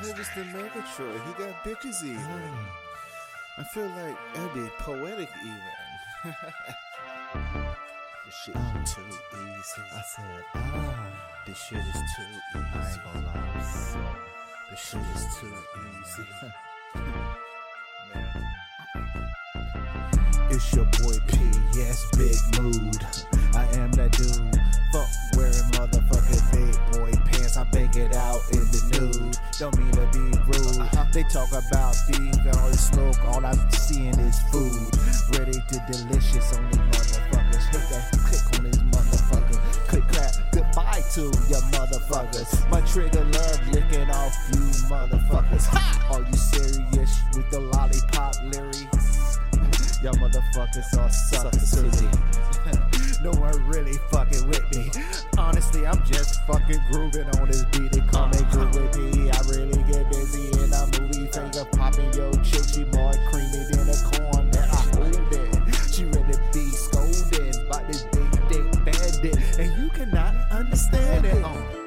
heard it's the Megatroid. He got bitches even. I feel like that'd be poetic even. this shit is too easy. I said, ah, This shit is too easy. I ain't gonna lie. This shit is too easy. It's your boy P, yes, big mood. I am that dude. Fuck wearing motherfucking big boy pants. I bang it out in the nude. Don't mean to be rude. Uh-huh. They talk about beef and all this smoke. All I'm seeing is food. Ready to delicious on these motherfuckers. Hit that click on these motherfuckers. Click clap. Goodbye to your motherfuckers. My trigger love licking off you motherfuckers. Are you serious with the lollipop lyrics? Y'all motherfuckers are suckers to me. no one really fucking with me. Honestly, I'm just fucking grooving on this beat. They call uh-huh. me groovy. I really get busy in a movie. Finger popping yo chick. She more creamy than a corn that I hold it. She ready to be scolded by this big dick bandit. And you cannot understand it. Uh-huh. Uh,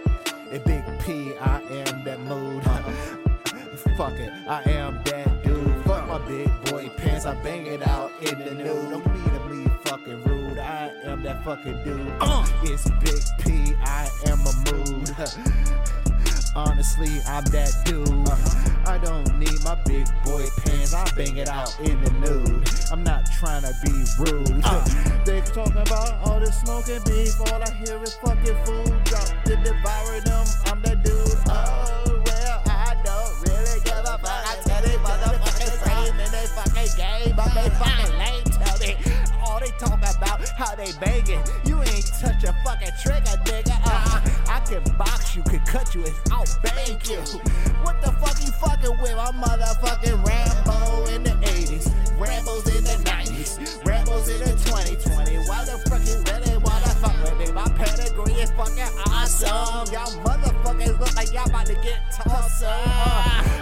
and Big P, I am that mood. Uh-huh. Fuck it, I am that dude. Fuck my big boy pants, I bang it out in the nude. Don't mean to be fucking rude. I am that fucking dude. Uh, it's Big P, I am a mood. Honestly, I'm that dude. Uh-huh. I don't need my big boy pants. I bang it out in the nude. I'm not trying to be rude. Uh. they talking about all this smoking beef. All I hear is fucking food. Drop to devour them. I'm that dude. Oh, they banging. You ain't touch a fucking trigger, nigga. Uh, I can box you, can cut you, and I'll bang you. What the fuck you fucking with? I'm motherfucking Rambo in the 80s, Rambos in the 90s, Rambos in the 2020. Why the fuck you really wanna fuck with me? My pedigree is fucking awesome. Y'all motherfuckers look like y'all about to get tossed up.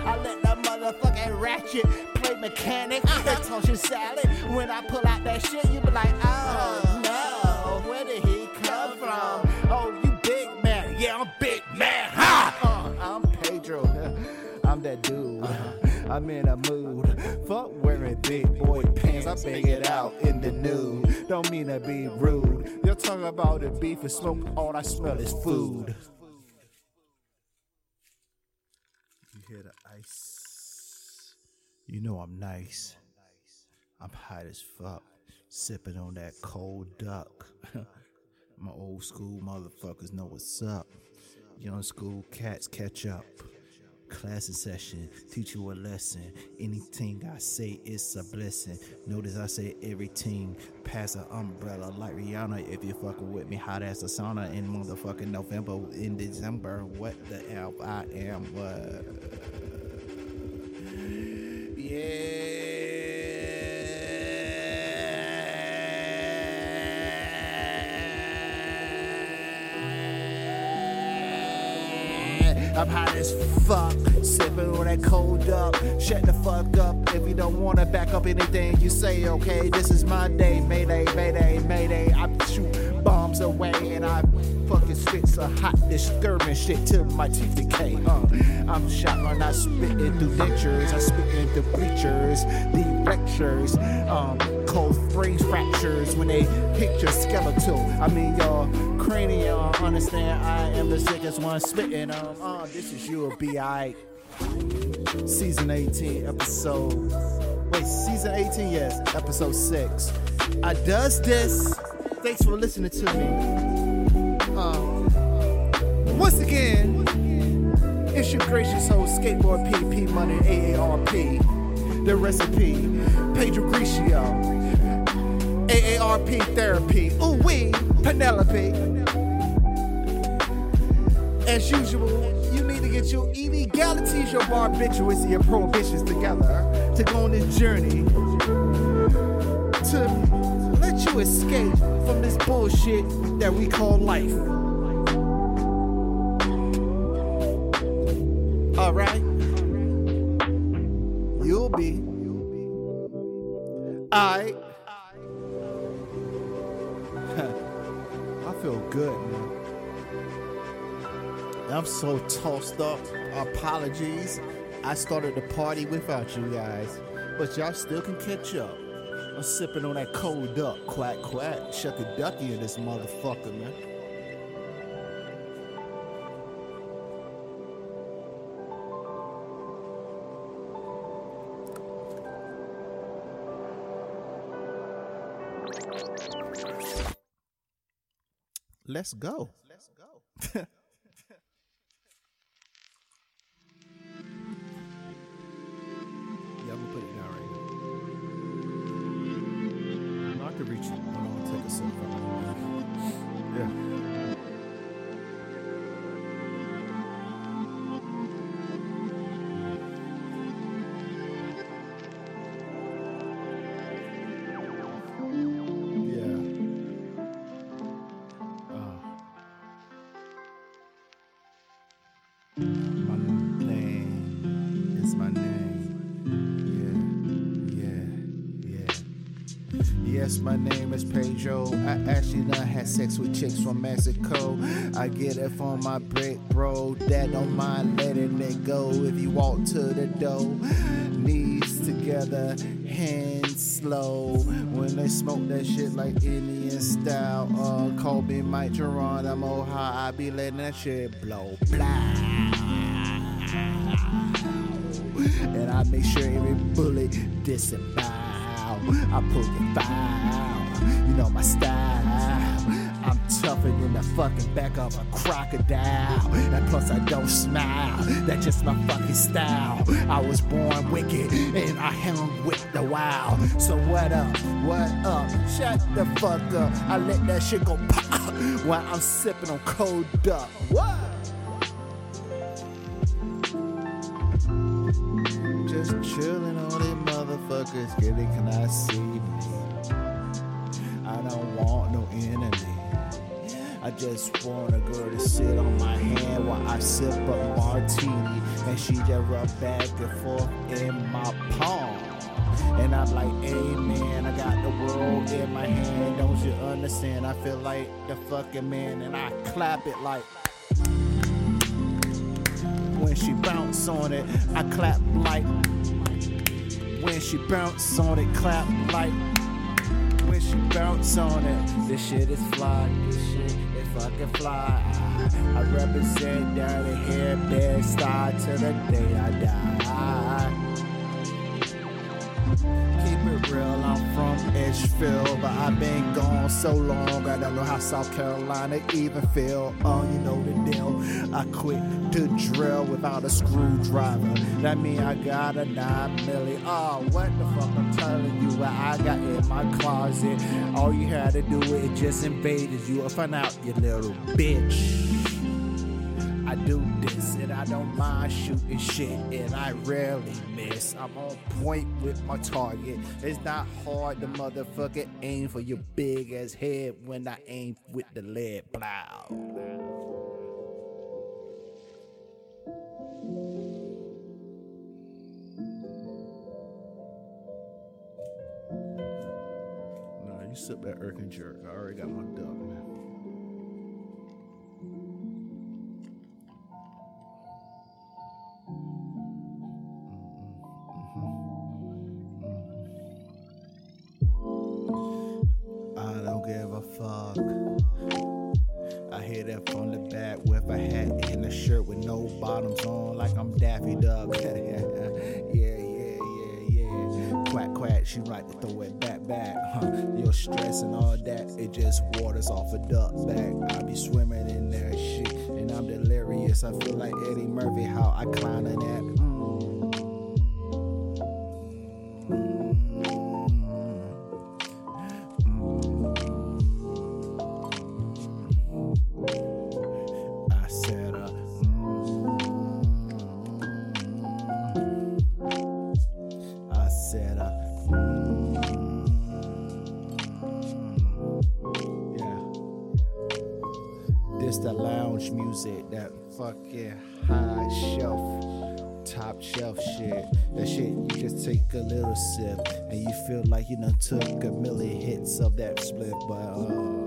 I let the motherfucking ratchet play mechanic and toss your salad. When I pull out that shit, you in a mood. Fuck wearing big boy pants. I bang it out in the nude. Don't mean to be rude. You're talking about the beef and smoke. All I smell is food. You hear the ice? You know I'm nice. I'm hot as fuck. Sipping on that cold duck. My old school motherfuckers know what's up. Young school cats catch up. Classes session, teach you a lesson. Anything I say is a blessing. Notice I say everything. Pass an umbrella like Rihanna if you fucking with me. Hot as a sauna in motherfucking November, in December. What the hell I am? What? That cold up. Shut the fuck up if you don't wanna back up anything you say, okay? This is my day, mayday, mayday, mayday. I shoot bombs away and I fucking spit some hot, disturbing shit till my teeth decay. Uh, I'm shotgun, I spitting through dentures, I spitting through bleachers, deep lectures, um, cold phrase fractures when they hit your skeletal. I mean your cranium. Understand? I am the sickest one spitting. Um, uh, this is you, B.I. Season 18, episode. Wait, season 18, yes, episode 6. I does this. Thanks for listening to me. Um, once again, it's your gracious host, Skateboard PP Money AARP. The recipe, Pedro Grigio. AARP therapy. Ooh wee, Penelope. As usual, get your illegalities, your barbiturates, your prohibitions together to go on this journey to let you escape from this bullshit that we call life. All right? I'm so tossed up. Apologies. I started the party without you guys, but y'all still can catch up. I'm sipping on that cold duck, quack quack, shucky ducky in this motherfucker, man. Let's go. Let's go. my name is Pedro. I actually done had sex with chicks from Mexico. I get it from my brick bro. That don't mind letting it go. If you walk to the door, knees together, hands slow. When they smoke that shit like Indian style. Uh, call me Mike Geronimo. How I be letting that shit blow. Blah and I make sure every bullet disavow. I pull your file, you know my style. I'm tougher than the fucking back of a crocodile. And plus I don't smile, that's just my fucking style. I was born wicked and I hung with the wild. So what up, what up? Shut the fuck up. I let that shit go pop while I'm sipping on cold duck. What? It, can I see me? I don't want no enemy. I just want a girl to sit on my hand while I sip a martini, and she just rub back and forth in my palm. And I'm like, man, I got the world in my hand, don't you understand? I feel like the fucking man, and I clap it like when she bounce on it, I clap like. When she bounce on it, clap like. When she bounce on it, this shit is fly. This shit is fucking fly. I, represent down the hair, bed style to the day I die. Real, I'm from Edgefield, but I've been gone so long. I don't know how South Carolina even feel. Oh, you know the deal. I quit to drill without a screwdriver. That mean I got a nine milli. Oh, what the fuck I'm telling you? What I got in my closet. All you had to do is just invaded you. Find out, you little bitch. I do this I don't mind shooting shit and I rarely miss. I'm on point with my target. It's not hard to motherfucker aim for your big ass head when I aim with the lead blow. No, you sip that irk and jerk. I already got my duck, man. That, just waters off a duck back. I be swimming in there, shit, and I'm delirious. I feel like Eddie Murphy, how I clown in that. A little sip and you feel like you done took a million hits of that split, but uh.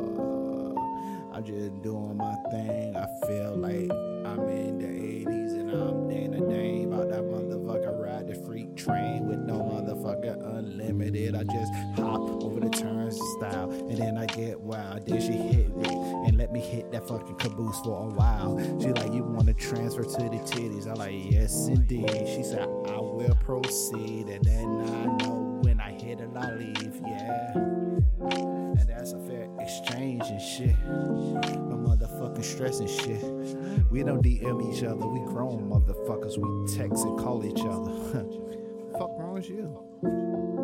I'm just doing my thing. I feel like I'm in the titties? I like, yes indeed. She said, I will proceed and then I know when I hit it, I leave. Yeah. And that's a fair exchange and shit. No motherfucking stress and shit. We don't DM each other. We grown motherfuckers. We text and call each other. Fuck wrong with? You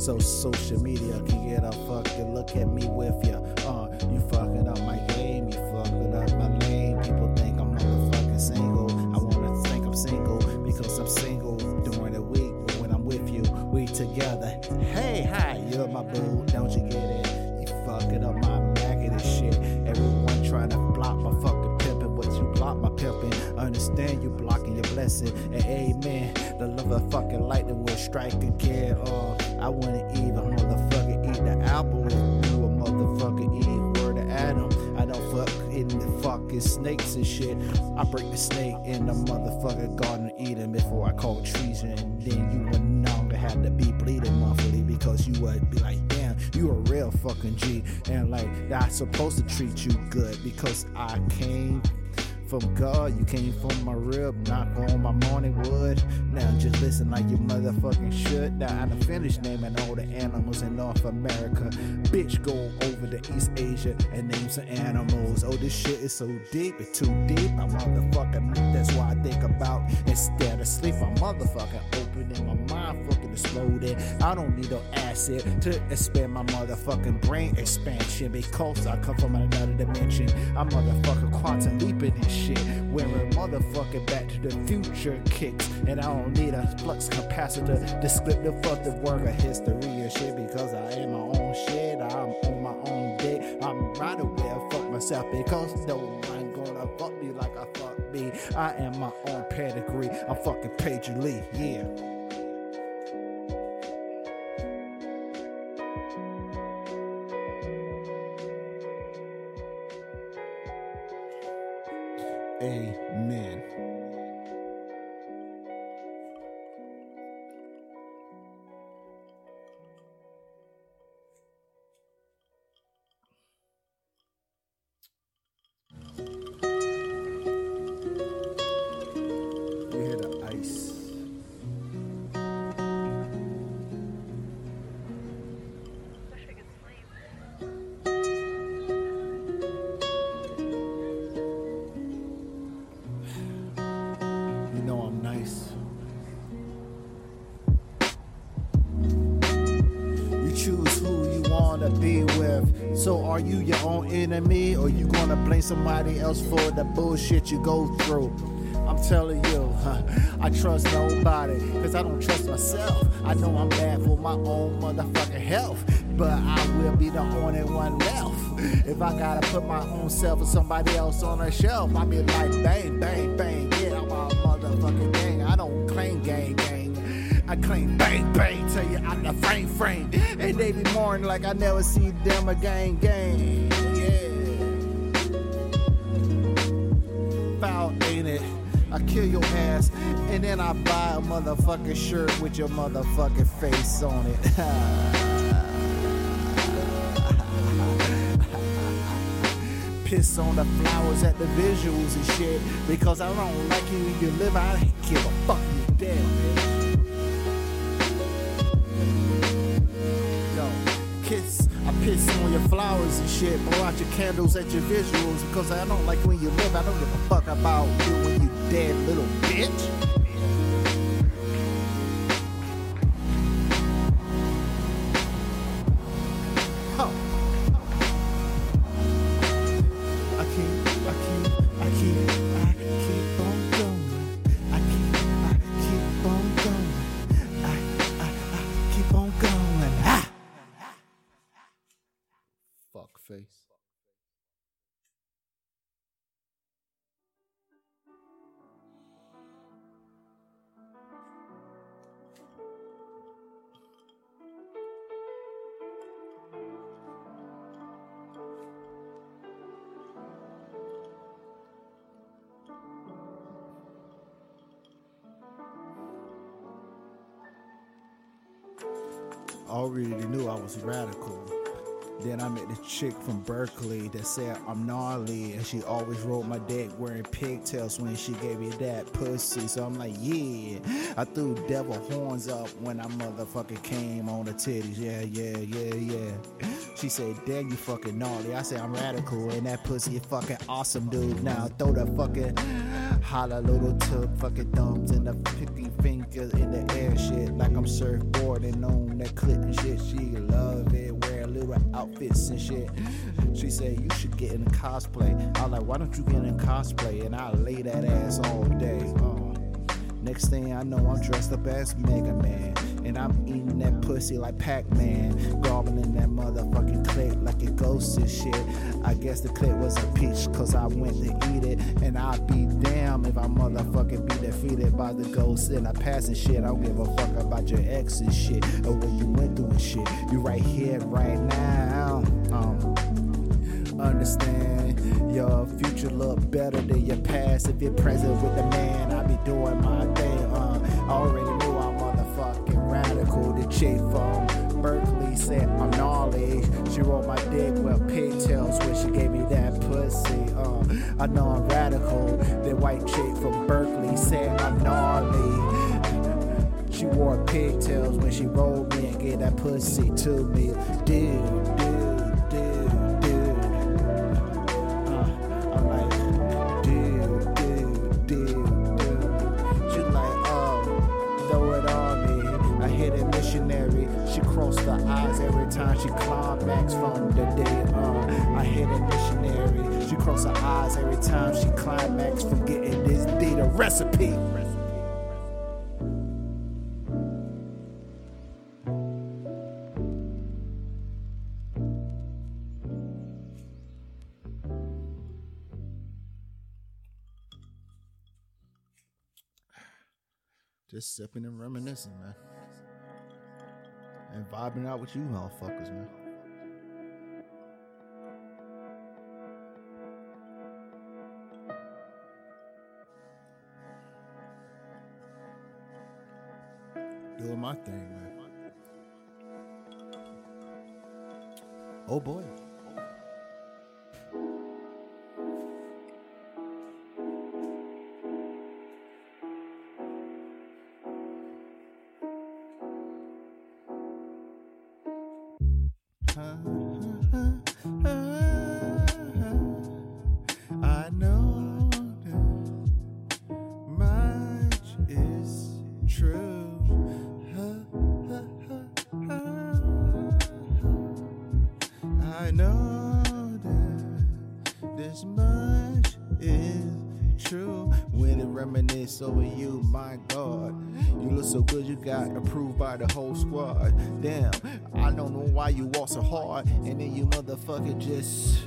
So social media can get a fucking look at me with you. Uh, you fucking up my game, you fucking up my lane. People think I'm motherfucking single. I wanna think I'm single because I'm single during the week. But when I'm with you, we together. Hey, hi, you're my boo. Don't you get it? You fucking up my maggot and shit. Everyone trying to block my fucking pimpin', but you block my pimpin'. Understand you blocking your blessing. And amen. The love of fucking will strike again. Uh, I wouldn't even motherfucker eat the apple you a motherfucking eat word of Adam. I don't fuck in the fucking snakes and shit. I break the snake in the motherfucker garden of Eden before I call treason. And then you would no longer have to be bleeding monthly because you would be like, damn, you a real fucking G. And like, I'm supposed to treat you good because I came from God, you came from my rib, knock on my morning wood. Now just listen like you motherfucking should. Now I done finished naming all the animals in North America. Bitch, go over to East Asia and name some animals. Oh, this shit is so deep, it's too deep. I'm motherfucking, that's why I think about instead of sleep. I'm motherfucking opening my mind, fucking exploding. I don't need no acid to expand my motherfucking brain expansion because I come from another dimension. I'm motherfucking quantum leaping and shit. Wearing motherfucking back to the future kicks. And I don't need a flux capacitor descriptive of the work of history and shit because I am my own shit. I'm on my own dick. I'm right away. I fuck myself because no one gonna fuck me like I fuck me. I am my own pedigree. I'm fucking Pager Lee. Yeah. Wanna be with. So are you your own enemy or you gonna blame somebody else for the bullshit you go through? I'm telling you, huh, I trust nobody because I don't trust myself. I know I'm bad for my own motherfucking health, but I will be the only one left. If I gotta put my own self or somebody else on a shelf, I be like bang, bang, bang, yeah, I'm a motherfucking I claim bang, bang, tell you I'm the frame, frame. And they be mourning like I never see them again, gang, yeah. Foul, ain't it? I kill your ass and then I buy a motherfucking shirt with your motherfucking face on it. piss on the flowers at the visuals and shit. Because I don't like you you live, I don't give a fuck you dead, bitch. Piss on your flowers and shit. Blow out your candles at your visuals. Because I don't like when you live, I don't give a fuck about you when you dead, little bitch. Already knew I was radical. Then I met this chick from Berkeley that said I'm gnarly, and she always rode my dick wearing pigtails when she gave me that pussy. So I'm like, yeah. I threw devil horns up when I motherfucking came on the titties. Yeah, yeah, yeah, yeah. She said, damn, you fucking gnarly. I said, I'm radical, and that pussy is fucking awesome, dude. Now throw the fucking holla little tub fucking thumbs and the picky fingers in the air shit like I'm surfboarding on that clip and shit. She love it, outfits and shit. She said, you should get in cosplay. I was like, why don't you get in cosplay? And I lay that ass all day. Uh. Next thing I know, I'm dressed up as Mega Man. And I'm eating that pussy like Pac Man. Gobbling that motherfucking clit like a ghost and shit. I guess the clit was a peach, cause I went to eat it. And I'd be damn if I motherfucking be defeated by the ghost and I pass passing shit. I don't give a fuck about your ex and shit. Or what you went through and shit. You right here, right now. Um, understand your future look better than your past if you're present with the man i be doing my thing uh, already i'm the chick from berkeley said i'm gnarly. She rolled my dick with pigtails when she gave me that pussy. Uh, i know i'm radical the white chick from berkeley said i'm gnarly. She wore pigtails when she rolled me and gave that pussy to me. Dude dude missionary. She crossed her eyes every time she climax from the day. Uh, I hit a missionary. She crossed her eyes every time she climax from getting this data recipe. Just sipping and reminiscing, man. And vibing out with you motherfuckers, man. Doing my thing, man. Oh boy. Reminisce over you, my God, you look so good. You got approved by the whole squad. Damn, and then you motherfucker just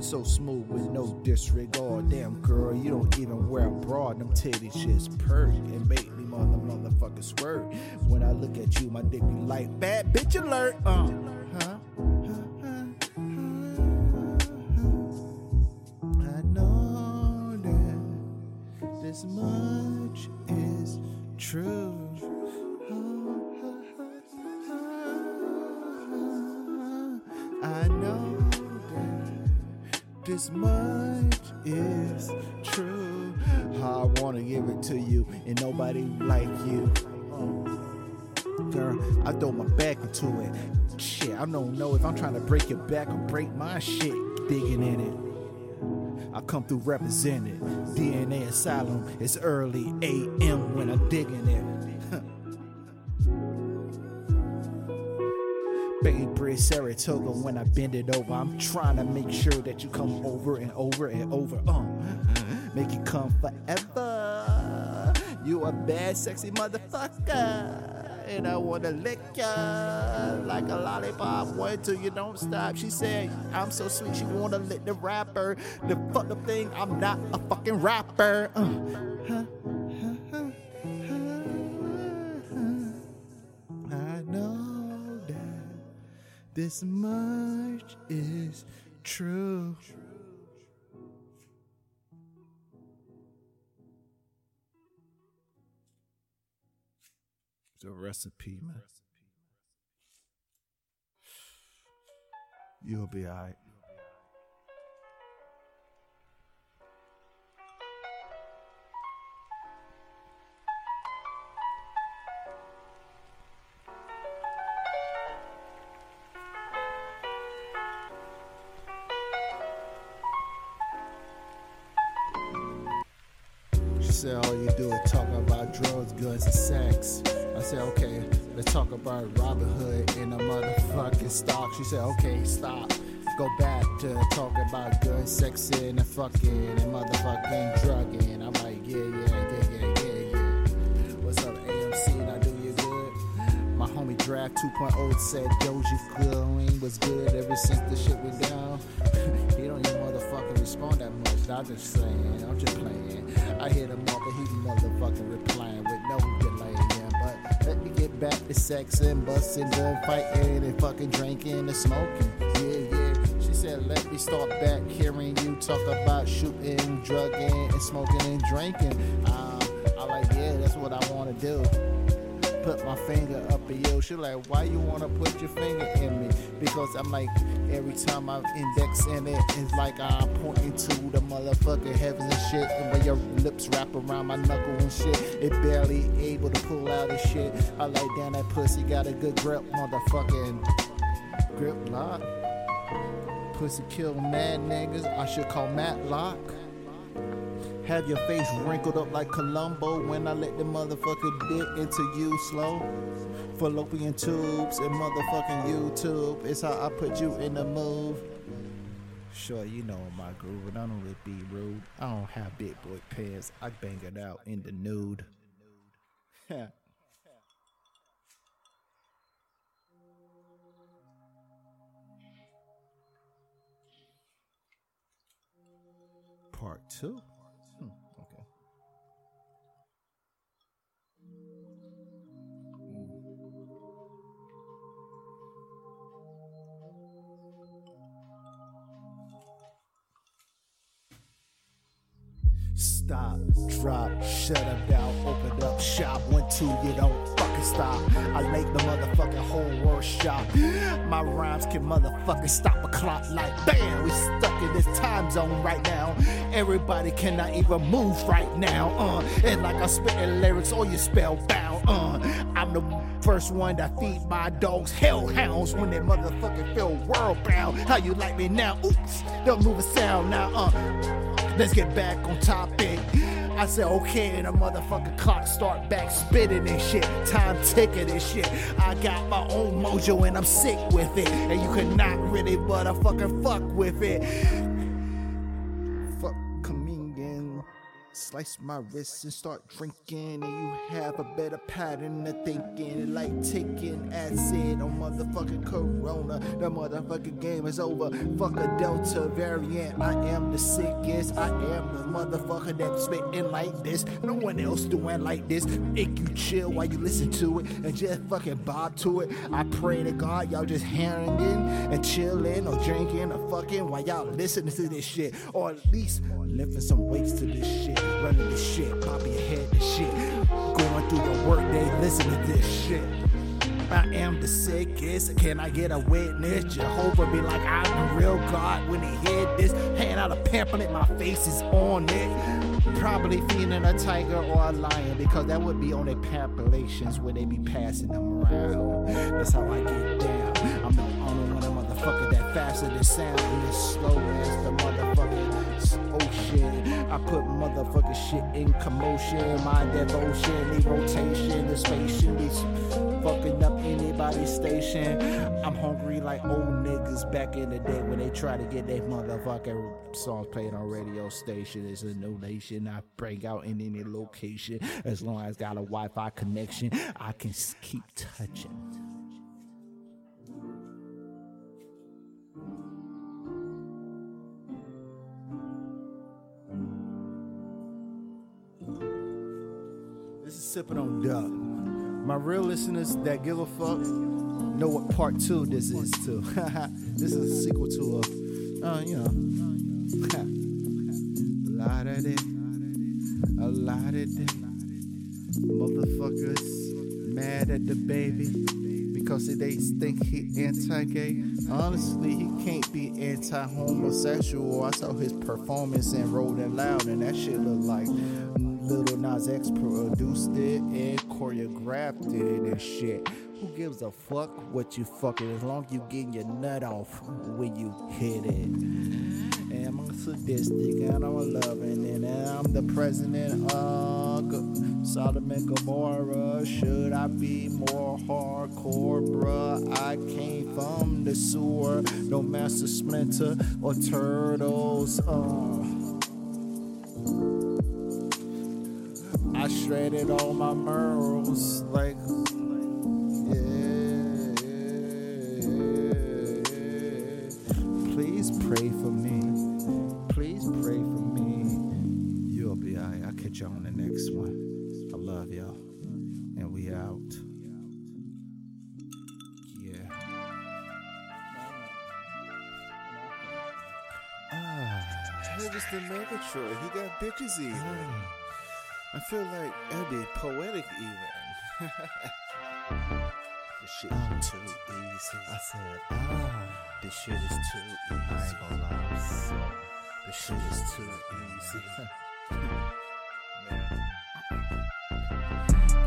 so smooth with no disregard. Damn girl, you don't even wear a bra. Them titties just perk and make me mother motherfucker squirt. When I look at you, my dick be like bad bitch alert. Uh, huh? I know that this much is true. This much is true. How I wanna give it to you, and nobody like you. Girl, I throw my back into it. Shit, I don't know if I'm trying to break your back or break my shit digging in it. I come through represented. DNA Asylum. It's early AM when I'm digging it. Bridge, Saratoga, when I bend it over, I'm trying to make sure that you come over and over and over. Um, make it come forever. You a bad, sexy motherfucker. And I wanna lick ya like a lollipop. Wait till you don't stop. She said, I'm so sweet, she wanna lick the rapper. The fuck the thing, I'm not a fucking rapper. Uh. I this much is true. It's a recipe, man. You'll be alright. She do is talk about drugs, guns, and sex. I said, Okay, let's talk about Robin Hood and the motherfucking stock. She said, Okay, stop. Go back to talk about guns, sex, and the fucking and motherfucking drugging. I'm like, Yeah, yeah, yeah, yeah, yeah, yeah. What's up, AMC? Now, do you good? My homie Draft 2.0 said Doja Cat was good ever since the shit went down. respond that much. I'm just saying, I'm just playing. I hit him up and he motherfucking replying with no delay. Yeah, but let me get back to sex and busting, gun fighting and fucking drinking and smoking. Yeah, yeah. She said, let me start back hearing you talk about shooting, drugging, and smoking and drinking. Um, I like, yeah, that's what I want to do put my finger up in you. She like, why you wanna put your finger in me? Because I'm like, every time I'm indexing it, it's like I'm pointing to the motherfucking heavens and shit. And when your lips wrap around my knuckle and shit, it barely able to pull out and shit. I like, damn, that pussy got a good grip, motherfucking grip lock. Pussy kill mad niggas. I should call Matlock. Have your face wrinkled up like Columbo when I let the motherfucker dick into you slow. Fallopian tubes and motherfucking YouTube. It's how I put you in the move. Sure, you know my groove, and I don't really be rude. I don't have big boy pants. I bang it out in the nude. Part two. Stop, drop, shut up down, open up shop. One, two, you don't fucking stop. I make the motherfucking whole world shop. My rhymes can motherfucking stop a clock like bam. We stuck in this time zone right now. Everybody cannot even move right now. Uh, and like I'm the lyrics, all you spellbound. Uh, I'm the first one that feed my dogs hellhounds when they motherfucking feel world bound. How you like me now? Oops, don't move a sound now. Uh. Let's get back on topic. I said, okay, and the motherfucker clock start back spitting and shit. Time ticking and shit. I got my own mojo and I'm sick with it. And you cannot really fucking fuck with it. Slice my wrists and start drinking, and you have a better pattern of thinking. Like taking acid on motherfucking Corona. The motherfucking game is over. Fuck a Delta variant. I am the sickest. I am the motherfucker that's spitting like this. No one else doing like this. Make you chill while you listen to it and just fucking bob to it. I pray to God y'all just hanging and chilling or drinking or fucking while y'all listening to this shit. Or at least lifting some weights to this shit. Running this shit. Popping your head to shit. Going through your work day listening to this shit. I am the sickest. Can I get a witness? Jehovah be like, I'm the real God. When he hear this, hand out a pamphlet, my face is on it. Probably feeding a tiger or a lion because that would be on their pamphletions when they be passing them around. That's how I get down. I'm the only one, a motherfucker that faster than sound and as slow as the motherfucking ocean. I put motherfucking shit in commotion, my devotion, the rotation, the spaceship, these fucking up anybody's station. I'm hungry like old niggas back in the day when they try to get their motherfucking songs played on radio station. It's a no nation. I break out in any location as long as I got a Wi-Fi connection. I can keep touching. This is sipping on duck. My real listeners that give a fuck know what part two this is too. this is a sequel to a, uh, you know, a lot of it, a lot of it. Motherfuckers mad at the baby because they think he anti-gay. Honestly, he can't be anti-homosexual. I saw his performance in Rolling Loud, and that shit looked like Little Nas X produced it and choreographed it and shit. Who gives a fuck what you fucking as long as you getting your nut off when you hit it? And I'm sadistic and I'm a loving and I'm the president of Sodom and Gomorrah. Should I be more hardcore, bruh? I came from the sewer, no master splinter or turtles. Uh. I shredded all my merls like yeah. Please pray for me. Please pray for me. You'll be alright. I'll catch you on the next one. I love y'all. And we out. Yeah. Ah. Hey, Mr. Megatroid, he got bitches ah. I feel like that'd be poetic even. this shit is too easy. I said, ah. This shit is too easy. I ain't gonna lie. This shit is too easy.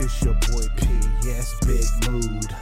It's your boy P, yes, big mood.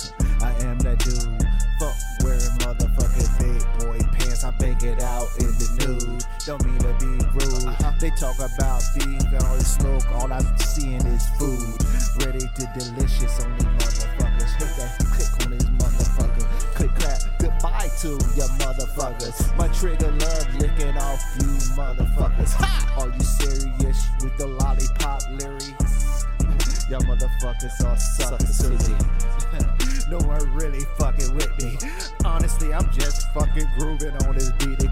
I am that dude. Fuck wearing motherfucking big boy pants. I bang it out in the nude. Don't mean to be rude. Uh-huh. They talk about beef and all this smoke. All I'm seeing is food. Ready to delicious on these motherfuckers. Hit that click on these motherfuckers. Click clap. Goodbye to your motherfuckers. My trigger love licking off you motherfuckers. Are you serious with the lollipop lyrics? Y'all motherfuckers are suckers to me. No one really fucking with me. Honestly, I'm just fucking grooving on this beat.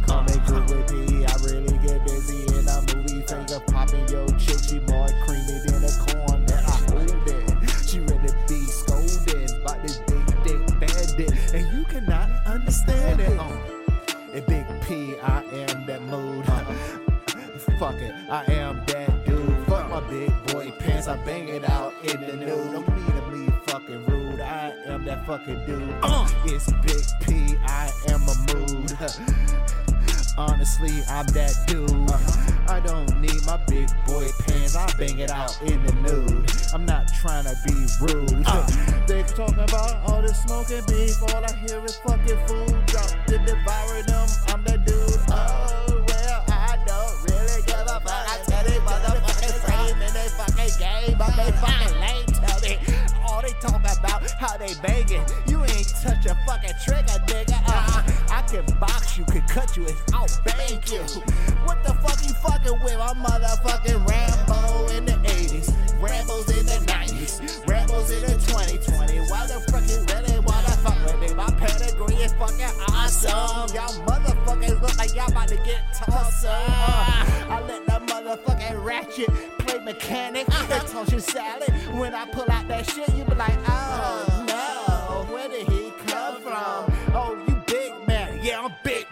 They banging. You ain't touch a fucking trigger, nigga. Uh, I can box you, can cut you, and I'll bang you. What the fuck you fucking with? I'm motherfucking Rambo in the 80s, Rambos in the 90s, Rambos in the 2020. Why the fuck you really wanna fuck with me? My pedigree is fucking awesome. Y'all motherfuckers look like y'all about to get tossed. Uh, I let the motherfucking ratchet play mechanic and toss your salad. When I pull out that shit, you be like, oh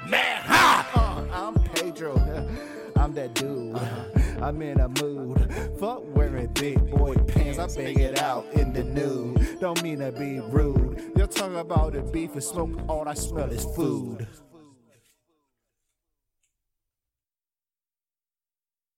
big man. Ha! Uh, I'm Pedro. I'm that dude. I'm in a mood. Fuck wearing big boy pants, I bang it out in the nude. Don't mean to be rude. You'll talk about the beef and smoke, all I smell is food.